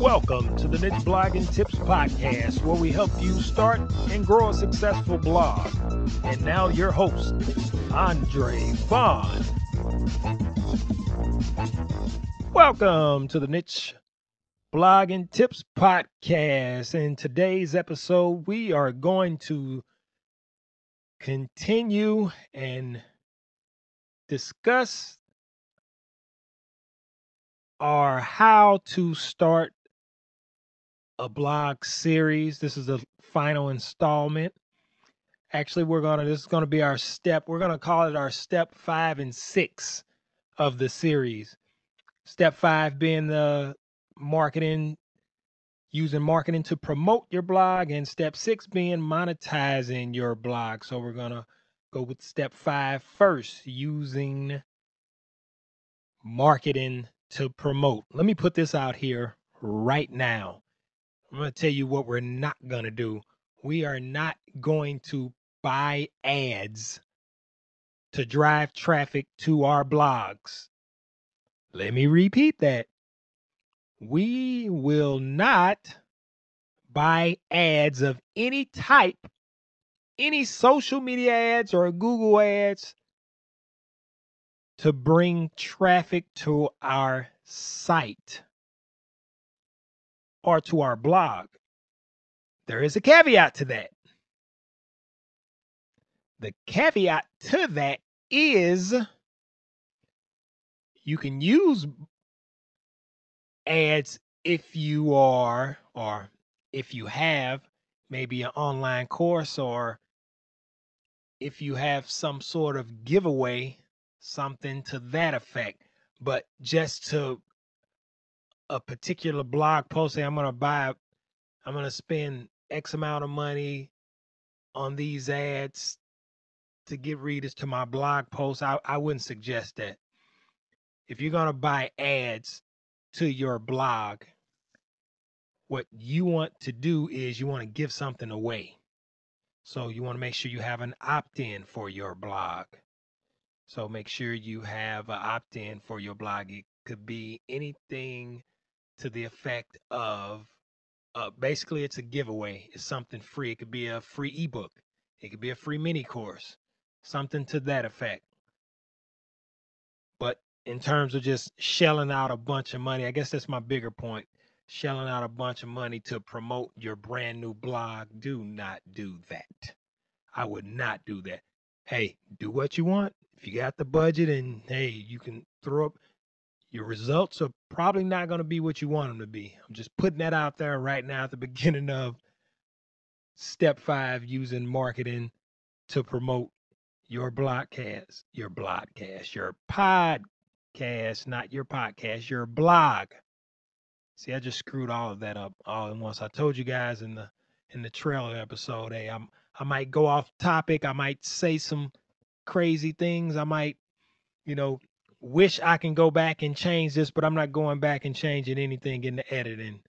Welcome to the Niche Blogging Tips Podcast, where we help you start and grow a successful blog. And now, your host, Andre Vaughn. Welcome to the Niche Blogging Tips Podcast. In today's episode, we are going to continue and discuss our how to start a blog series. This is the final installment. Actually, we're gonna this is gonna be our step. We're gonna call it our step five and six of the series. Step five being the marketing, using marketing to promote your blog, and step six being monetizing your blog. So we're gonna go with step five first, using marketing to promote. Let me put this out here right now. I'm going to tell you what we're not going to do. We are not going to buy ads to drive traffic to our blogs. Let me repeat that. We will not buy ads of any type, any social media ads or Google ads to bring traffic to our site or to our blog. There is a caveat to that. The caveat to that is you can use ads if you are or if you have maybe an online course or if you have some sort of giveaway something to that effect. But just to a particular blog post, say I'm gonna buy, I'm gonna spend X amount of money on these ads to get readers to my blog post. I, I wouldn't suggest that. If you're gonna buy ads to your blog, what you want to do is you want to give something away. So you want to make sure you have an opt-in for your blog. So make sure you have an opt in for your blog. It could be anything to the effect of uh, basically it's a giveaway. It's something free. It could be a free ebook. It could be a free mini course, something to that effect. But in terms of just shelling out a bunch of money, I guess that's my bigger point. Shelling out a bunch of money to promote your brand new blog. Do not do that. I would not do that. Hey, do what you want if you got the budget and hey, you can throw up your results are probably not going to be what you want them to be. I'm just putting that out there right now at the beginning of step five using marketing to promote your broadcast, your broadcast, your podcast, not your podcast, your blog. See, I just screwed all of that up all at once. I told you guys in the in the trailer episode, hey, I'm I might go off topic. I might say some crazy things. I might, you know, wish I can go back and change this, but I'm not going back and changing anything in the editing.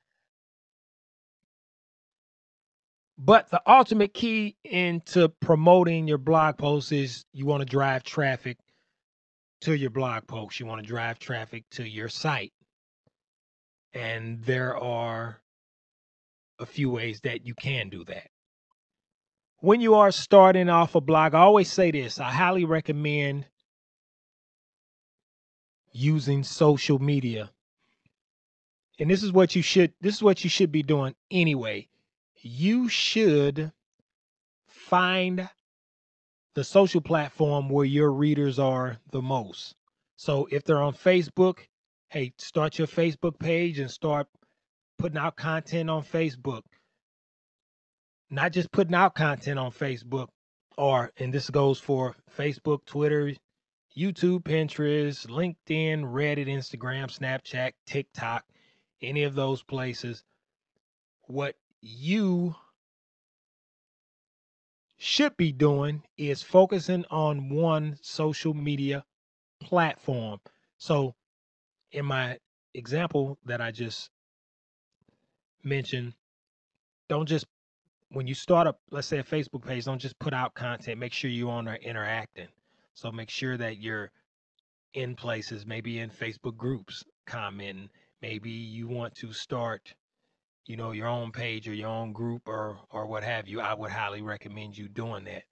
But the ultimate key into promoting your blog post is you want to drive traffic to your blog post. You want to drive traffic to your site. And there are a few ways that you can do that when you are starting off a blog, I always say this I highly recommend using social media. And this is what you should this is what you should be doing anyway. You should find the social platform where your readers are the most. So if they're on Facebook, hey, start your Facebook page and start putting out content on Facebook not just putting out content on Facebook or and this goes for Facebook, Twitter, YouTube, Pinterest, LinkedIn, Reddit, Instagram, Snapchat, TikTok, any of those places. What you should be doing is focusing on one social media platform. So, in my example that I just mentioned, don't just when you start up, let's say a Facebook page, don't just put out content. Make sure you on there interacting. So make sure that you're in places, maybe in Facebook groups, commenting, maybe you want to start you know your own page or your own group or or what have you. I would highly recommend you doing that.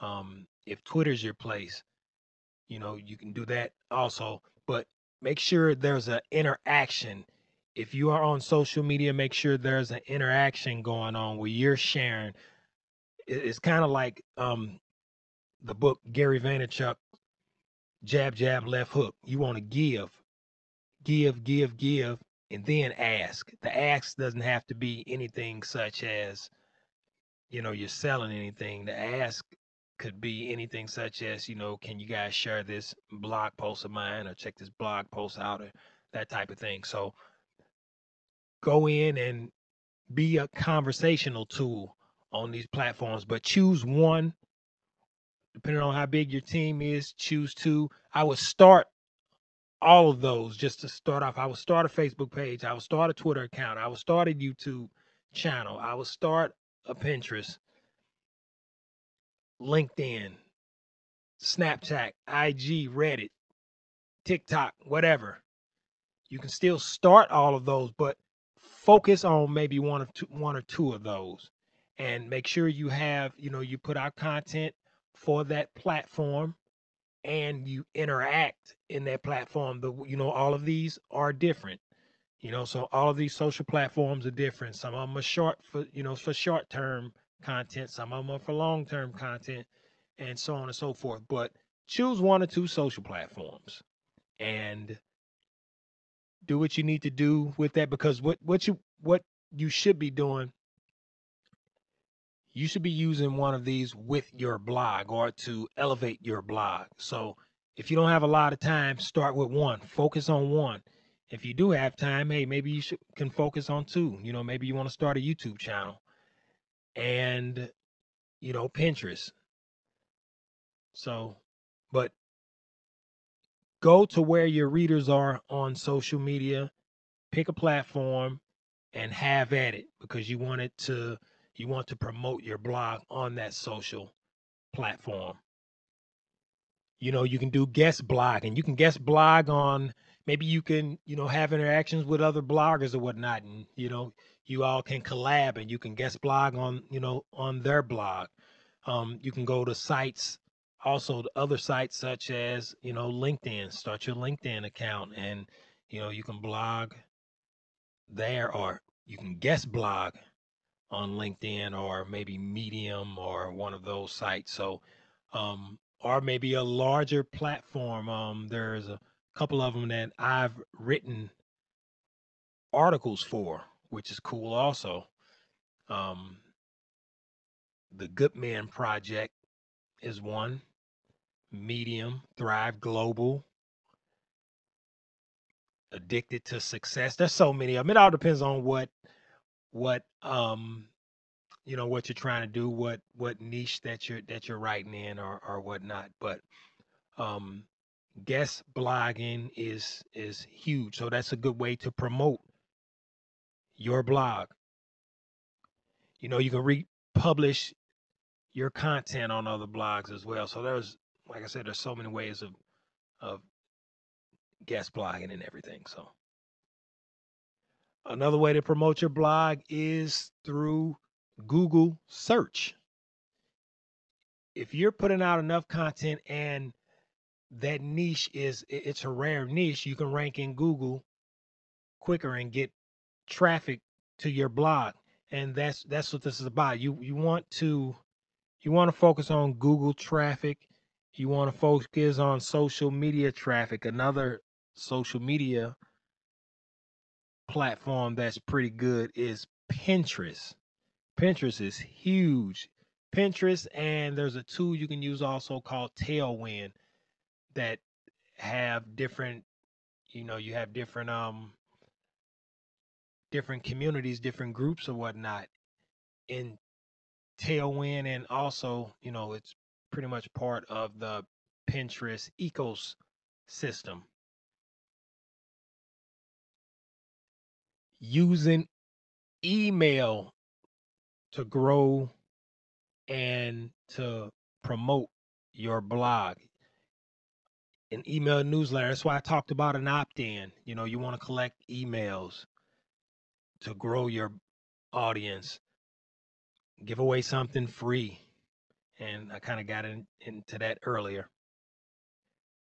Um if twitter's your place you know you can do that also. But make sure there's an interaction. If you are on social media make sure there's an interaction going on where you're sharing. It's kind of like um the book gary vaynerchuk jab jab left hook. You want to give give give give and then ask. The ask doesn't have to be anything such as you know you're selling anything. The ask could be anything such as you know can you guys share this blog post of mine or check this blog post out or that type of thing. So go in and be a conversational tool on these platforms but choose one depending on how big your team is choose to. i would start all of those just to start off. I would start a facebook page. I would start a twitter account. I would start a youtube channel. I would start a pinterest linkedin snapchat ig reddit tiktok whatever. You can still start all of those but focus on maybe one of two, one or two of those and make sure you have you know you put out content for that platform and you interact in that platform the you know all of these are different you know so all of these social platforms are different. Some of them are short for you know for short term content some of them are for long term content and so on and so forth but choose one or two social platforms and do what you need to do with that because what what you what you should be doing you should be using one of these with your blog or to elevate your blog. So if you don't have a lot of time start with one. Focus on one. If you do have time hey maybe you should, can focus on two. You know maybe you want to start a youtube channel and you know pinterest. So but go to where your readers are on social media, pick a platform and have at it because you want it to you want to promote your blog on that social platform. You know, you can do guest blog and you can guest blog on maybe you can, you know, have interactions with other bloggers or whatnot. And, you know, you all can collab and you can guest blog on, you know, on their blog. Um, you can go to sites also other sites such as you know linkedin start your linkedin account and you know you can blog there or you can guest blog on linkedin or maybe medium or one of those sites so um or maybe a larger platform um there's a couple of them that i've written articles for which is cool also um the good men project is one Medium, Thrive Global, Addicted to Success. There's so many of them. It all depends on what what um you know what you're trying to do, what what niche that you're that you're writing in or or whatnot. But um guest blogging is is huge. So that's a good way to promote your blog. You know, you can republish your content on other blogs as well. So there's like I said, there's so many ways of of guest blogging and everything. So another way to promote your blog is through Google search. If you're putting out enough content and that niche is it's a rare niche, you can rank in Google quicker and get traffic to your blog. And that's that's what this is about. You you want to you want to focus on Google traffic you want to focus on social media traffic, another social media platform that's pretty good is Pinterest. Pinterest is huge. Pinterest and there's a tool you can use also called Tailwind that have different you know you have different um different communities different groups or whatnot in tailwind and also you know it's pretty much part of the Pinterest ecosystem. Using email to grow and to promote your blog. an email newsletter. That's why I talked about an opt-in. You know, you want to collect emails to grow your audience. Give away something free. And I kind of got in, into that earlier.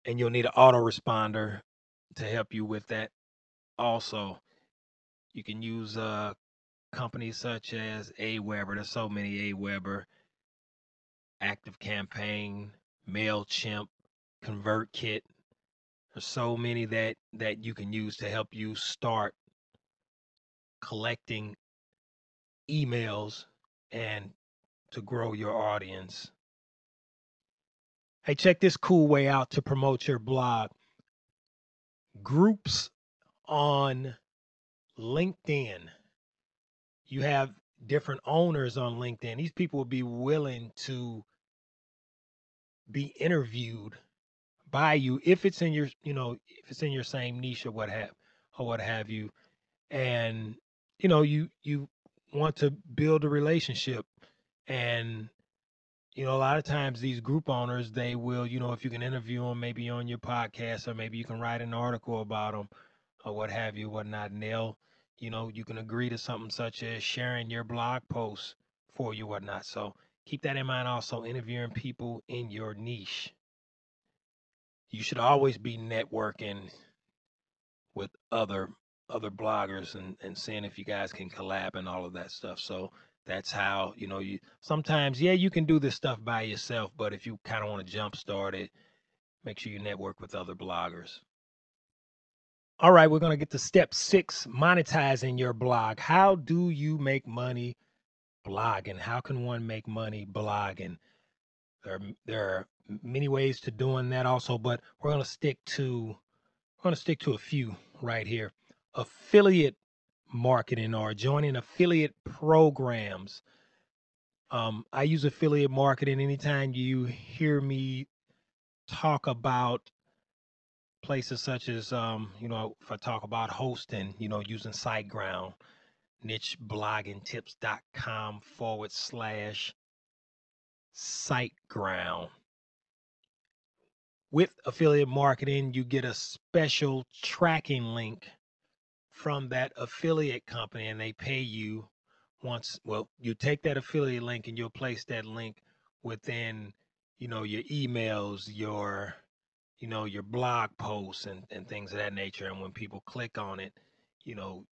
And you'll need an autoresponder to help you with that also. You can use uh, companies such as Aweber. There's so many Aweber, Active Campaign, MailChimp, ConvertKit. There's so many that that you can use to help you start collecting emails and to grow your audience. Hey, check this cool way out to promote your blog. Groups on LinkedIn. You have different owners on LinkedIn. These people will be willing to be interviewed by you if it's in your, you know, if it's in your same niche or what have or what have you. And you know, you you want to build a relationship and you know a lot of times these group owners they will you know if you can interview them maybe on your podcast or maybe you can write an article about them or what have you whatnot and they'll you know you can agree to something such as sharing your blog posts for you whatnot so keep that in mind also interviewing people in your niche you should always be networking with other other bloggers and, and seeing if you guys can collab and all of that stuff. So that's how, you know, you sometimes, yeah, you can do this stuff by yourself, but if you kind of want to jumpstart it, make sure you network with other bloggers. All right, we're going to get to step six monetizing your blog. How do you make money blogging? How can one make money blogging? There are, there are many ways to doing that also, but we're going to stick to we're going to stick to a few right here affiliate marketing or joining affiliate programs. Um, I use affiliate marketing anytime you hear me talk about places such as, um, you know, if I talk about hosting, you know, using SiteGround, nichebloggingtips.com forward slash SiteGround. With affiliate marketing, you get a special tracking link from that affiliate company and they pay you once well you take that affiliate link and you'll place that link within you know your emails your you know your blog posts and, and things of that nature and when people click on it you know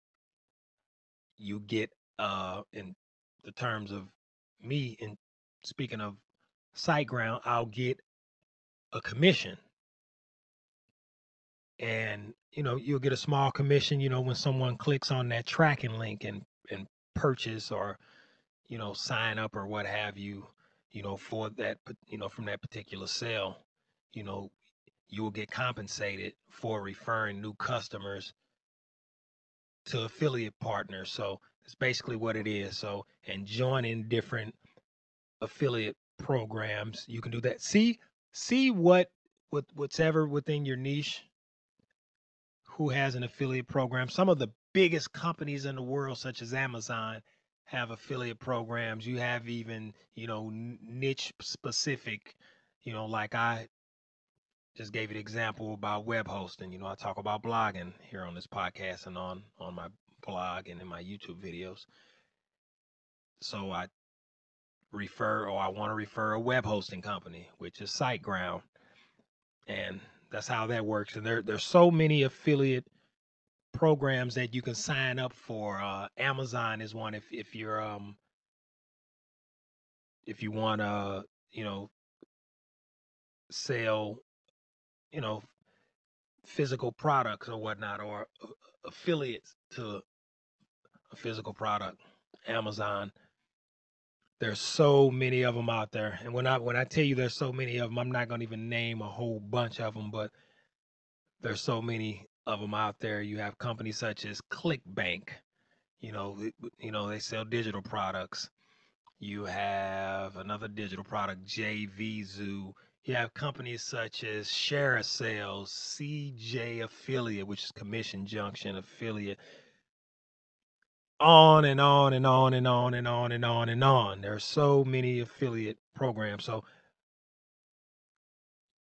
you get uh in the terms of me in speaking of SiteGround i'll get a commission. And you know you'll get a small commission you know when someone clicks on that tracking link and and purchase or you know sign up or what have you you know for that you know from that particular sale you know you will get compensated for referring new customers to affiliate partners so it's basically what it is so and joining different affiliate programs you can do that see see what what what's ever within your niche who has an affiliate program. Some of the biggest companies in the world, such as Amazon, have affiliate programs. You have even, you know, niche specific, you know, like I just gave you an example about web hosting. You know, I talk about blogging here on this podcast and on on my blog and in my YouTube videos. So I refer or I want to refer a web hosting company, which is SiteGround. And that's how that works. And there there's so many affiliate programs that you can sign up for. Uh, Amazon is one if if you're um if you want to you know sell you know physical products or whatnot or uh, affiliates to a physical product. Amazon there's so many of them out there. And when I when I tell you there's so many of them, I'm not to even name a whole bunch of them, but there's so many of them out there. You have companies such as ClickBank. You know, you know they sell digital products. You have another digital product, JVZoo. You have companies such as ShareASale, CJ Affiliate, which is Commission Junction Affiliate on and on and on and on and on and on and on. There are so many affiliate programs. So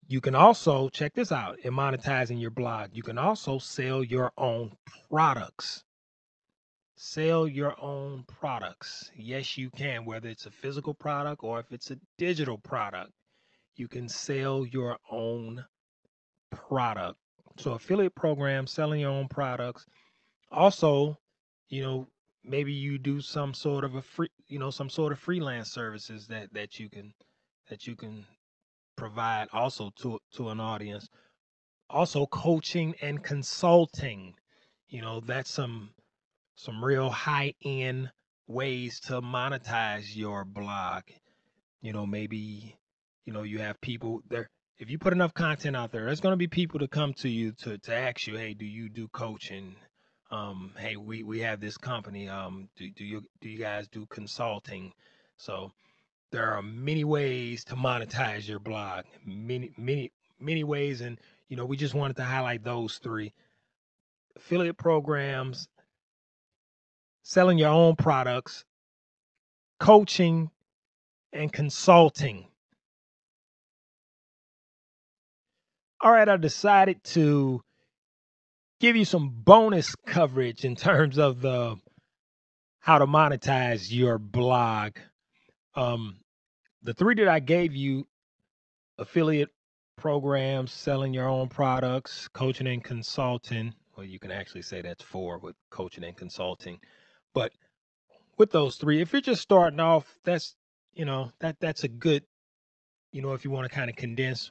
You can also check this out in monetizing your blog. You can also sell your own products. Sell your own products. Yes, you can, whether it's a physical product or if it's a digital product. You can sell your own product. So, affiliate programs, selling your own products. Also, you know, maybe you do some sort of a free, you know, some sort of freelance services that that you can that you can provide also to to an audience. Also, coaching and consulting. You know, that's some some real high end ways to monetize your blog. You know, maybe you know you have people there. If you put enough content out there, there's going to be people to come to you to to ask you, hey, do you do coaching? Um, hey, we we have this company. Um, do do you do you guys do consulting? So there are many ways to monetize your blog. Many many many ways, and you know we just wanted to highlight those three: affiliate programs, selling your own products, coaching, and consulting. All right, I decided to give you some bonus coverage in terms of the how to monetize your blog. Um, the three that I gave you affiliate programs, selling your own products, coaching and consulting. Well, you can actually say that's four with coaching and consulting. But with those three, if you're just starting off, that's you know, that that's a good, you know, if you want to kind of condense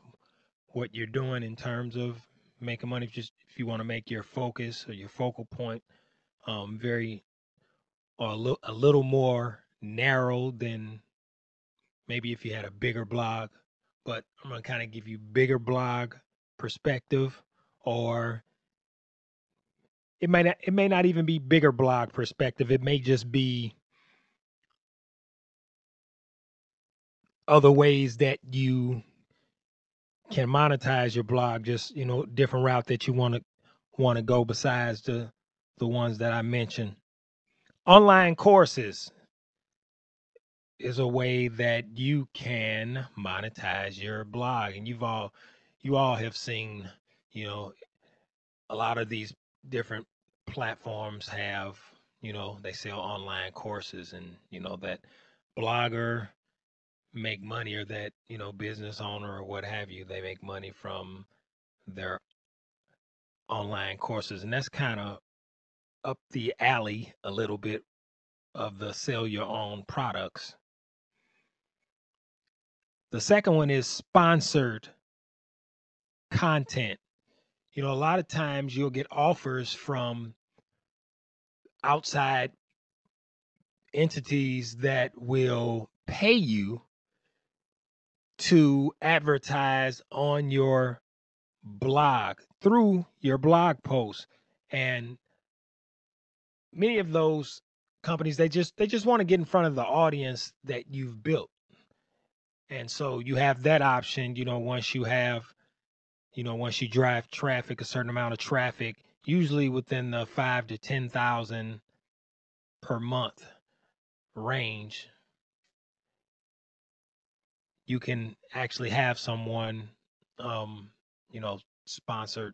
what you're doing in terms of making money, just if you want to make your focus or your focal point um very or a little a little more narrow than maybe if you had a bigger blog. But I'm gonna kind of give you bigger blog perspective or it may not it may not even be bigger blog perspective. It may just be other ways that you can monetize your blog just you know different route that you want to want to go besides the the ones that I mentioned. Online courses is a way that you can monetize your blog and you've all you all have seen you know a lot of these different platforms have you know they sell online courses and you know that blogger make money or that you know business owner or what have you they make money from their online courses and that's kind of up the alley a little bit of the sell your own products. The second one is sponsored content. You know a lot of times you'll get offers from outside entities that will pay you to advertise on your blog through your blog post and many of those companies they just they just want to get in front of the audience that you've built. And so you have that option you know once you have you know once you drive traffic a certain amount of traffic usually within the 5 to 10,000 per month range you can actually have someone um you know sponsor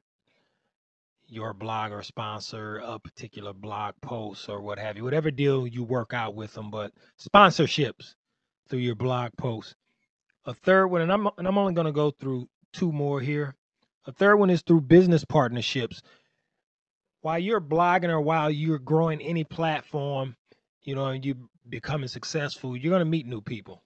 your blog or sponsor a particular blog post or what have you whatever deal you work out with them but sponsorships through your blog post. A third one and i'm and i'm only going to go through two more here. A third one is through business partnerships. While you're blogging or while you're growing any platform you know and you becoming successful you're going to meet new people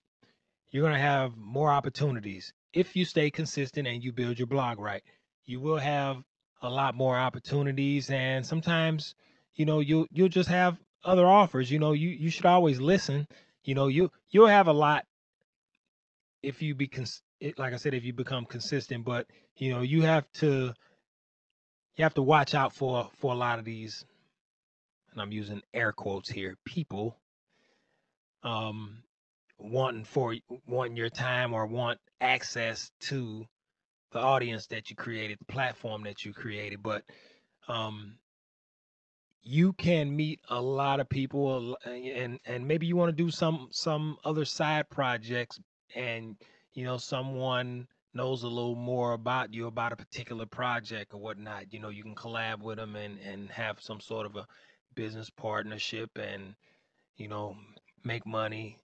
you're going to have more opportunities. If you stay consistent and you build your blog right you will have a lot more opportunities and sometimes you know you you'll just have other offers you know you you should always listen you know you you'll have a lot if you be cons- like i said if you become consistent but you know you have to you have to watch out for for a lot of these and i'm using air quotes here people um wanting for wanting your time or want access to the audience that you created, the platform that you created, but um you can meet a lot of people and and maybe you want to do some some other side projects and you know someone knows a little more about you about a particular project or whatnot. You know, you can collab with them and and have some sort of a business partnership and you know make money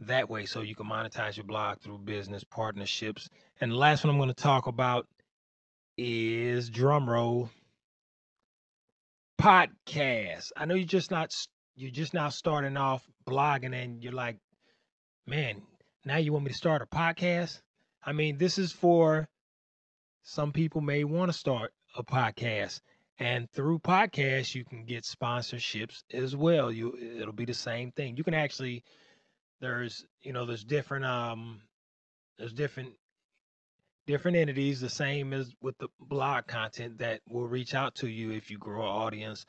that way so you can monetize your blog through business partnerships. And the last one I'm going to talk about is drumroll podcast. I know you're just not you're just now starting off blogging and you're like, man, now you want me to start a podcast? I mean, this is for some people may want to start a podcast. And through podcasts, you can get sponsorships as well. You it'll be the same thing. You can actually there's you know there's different um there's different different entities the same as with the blog content that will reach out to you if you grow an audience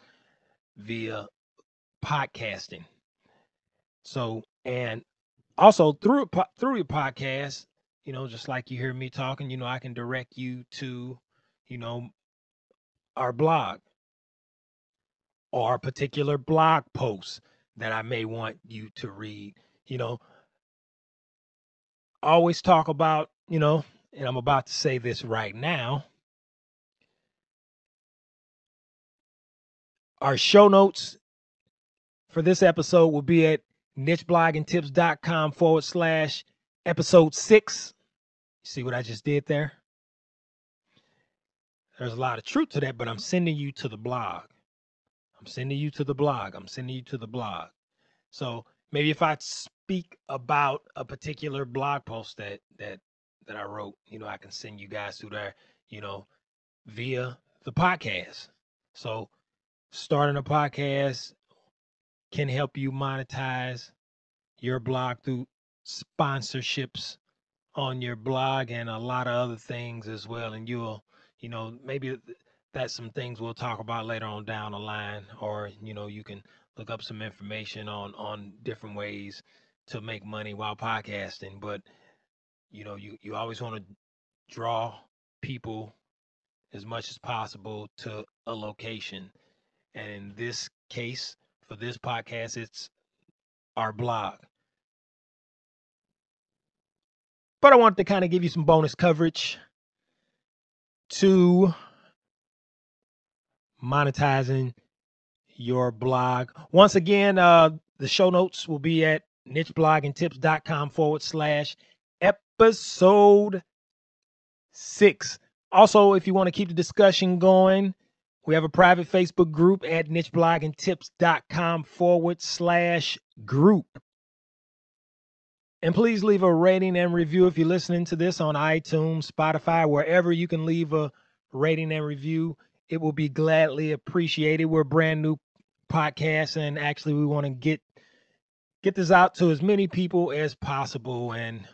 via podcasting. So and also through through your podcast you know just like you hear me talking you know i can direct you to you know our blog or a particular blog post that i may want you to read you know, always talk about, you know, and I'm about to say this right now. Our show notes for this episode will be at nichebloggingtips.com forward slash episode six. See what I just did there? There's a lot of truth to that, but I'm sending you to the blog. I'm sending you to the blog. I'm sending you to the blog. So maybe if I speak about a particular blog post that that that I wrote, you know, I can send you guys through there, you know, via the podcast. So starting a podcast can help you monetize your blog through sponsorships on your blog and a lot of other things as well. And you'll, you know, maybe that's some things we'll talk about later on down the line, or you know, you can look up some information on on different ways to make money while podcasting. But you know, you you always want to draw people as much as possible to a location. And in this case, for this podcast, it's our blog. But I want to kind of give you some bonus coverage to monetizing your blog. Once again, uh, the show notes will be at nichebloggingtips.com forward slash episode six. Also, if you want to keep the discussion going, we have a private Facebook group at nichebloggingtips.com forward slash group. And please leave a rating and review if you're listening to this on iTunes, Spotify, wherever you can leave a rating and review. It will be gladly appreciated. We're brand new podcast, and actually, we want to get get this out to as many people as possible. And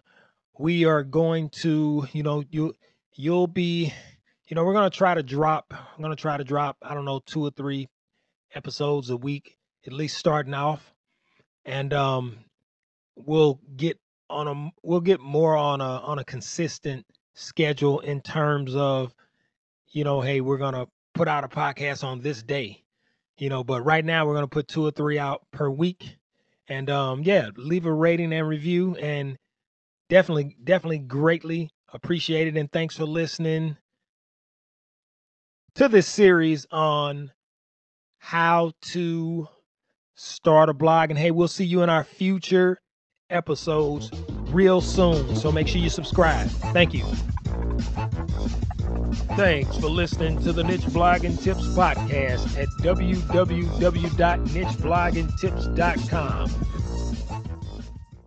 we are going to, you know, you you'll be, you know, we're gonna try to drop. I'm gonna try to drop. I don't know, two or three episodes a week, at least starting off, and um, we'll get on a we'll get more on a on a consistent schedule in terms of, you know, hey, we're gonna put out a podcast on this day you know but right now we're going to put two or three out per week and um yeah leave a rating and review and definitely definitely greatly appreciated and thanks for listening to this series on how to start a blog and hey we'll see you in our future episodes real soon so make sure you subscribe. Thank you Thanks for listening to the Niche Blogging Tips podcast at www.nichebloggingtips.com.